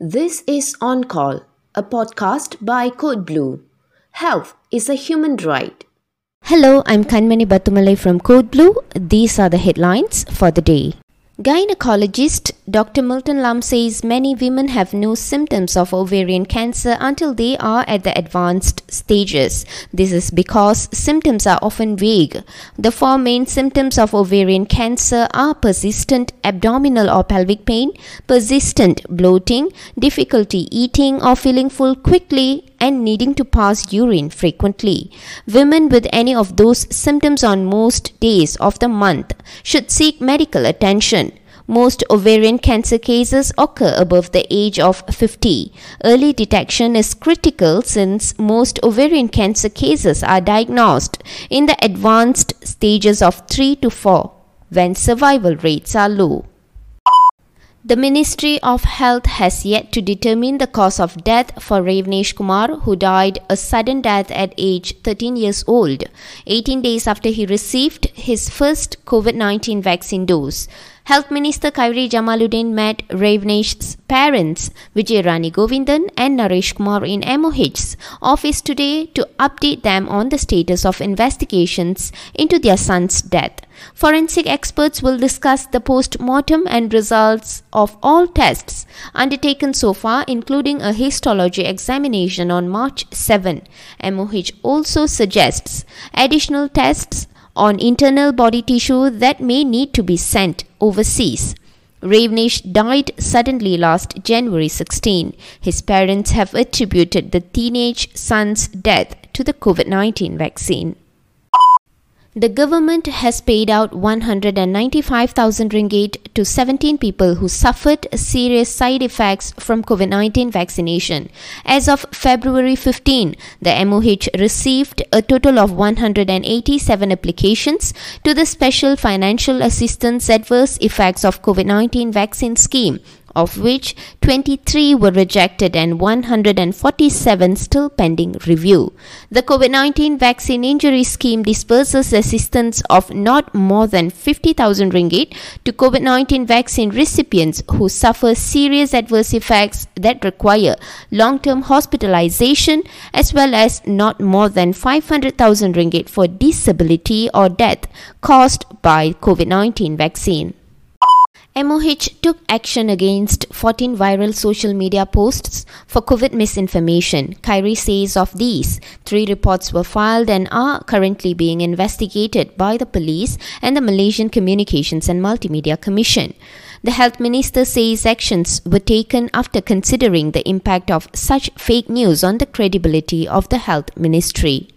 This is On Call, a podcast by Code Blue. Health is a human right. Hello, I'm Kanmani Batumalai from Code Blue. These are the headlines for the day. Gynecologist Dr. Milton Lum says many women have no symptoms of ovarian cancer until they are at the advanced stages. This is because symptoms are often vague. The four main symptoms of ovarian cancer are persistent abdominal or pelvic pain, persistent bloating, difficulty eating or feeling full quickly, and needing to pass urine frequently. Women with any of those symptoms on most days of the month should seek medical attention. Most ovarian cancer cases occur above the age of 50. Early detection is critical since most ovarian cancer cases are diagnosed in the advanced stages of 3 to 4 when survival rates are low. The Ministry of Health has yet to determine the cause of death for Revnesh Kumar, who died a sudden death at age 13 years old, 18 days after he received his first COVID 19 vaccine dose. Health Minister Khairy Jamaluddin met Revnesh's parents, Vijay Rani Govindan and Naresh Kumar in MOH's office today to update them on the status of investigations into their son's death. Forensic experts will discuss the post mortem and results of all tests undertaken so far, including a histology examination on March 7. MOH also suggests additional tests on internal body tissue that may need to be sent overseas. Revnesh died suddenly last January 16. His parents have attributed the teenage son's death to the COVID 19 vaccine. The government has paid out 195,000 ringgit to 17 people who suffered serious side effects from COVID 19 vaccination. As of February 15, the MOH received a total of 187 applications to the Special Financial Assistance Adverse Effects of COVID 19 Vaccine Scheme of which 23 were rejected and 147 still pending review. The COVID 19 vaccine injury scheme disperses assistance of not more than 50,000 ringgit to COVID 19 vaccine recipients who suffer serious adverse effects that require long term hospitalization as well as not more than 500,000 ringgit for disability or death caused by COVID 19 vaccine. MOH took action against 14 viral social media posts for COVID misinformation. Khairy says of these, three reports were filed and are currently being investigated by the police and the Malaysian Communications and Multimedia Commission. The health minister says actions were taken after considering the impact of such fake news on the credibility of the health ministry.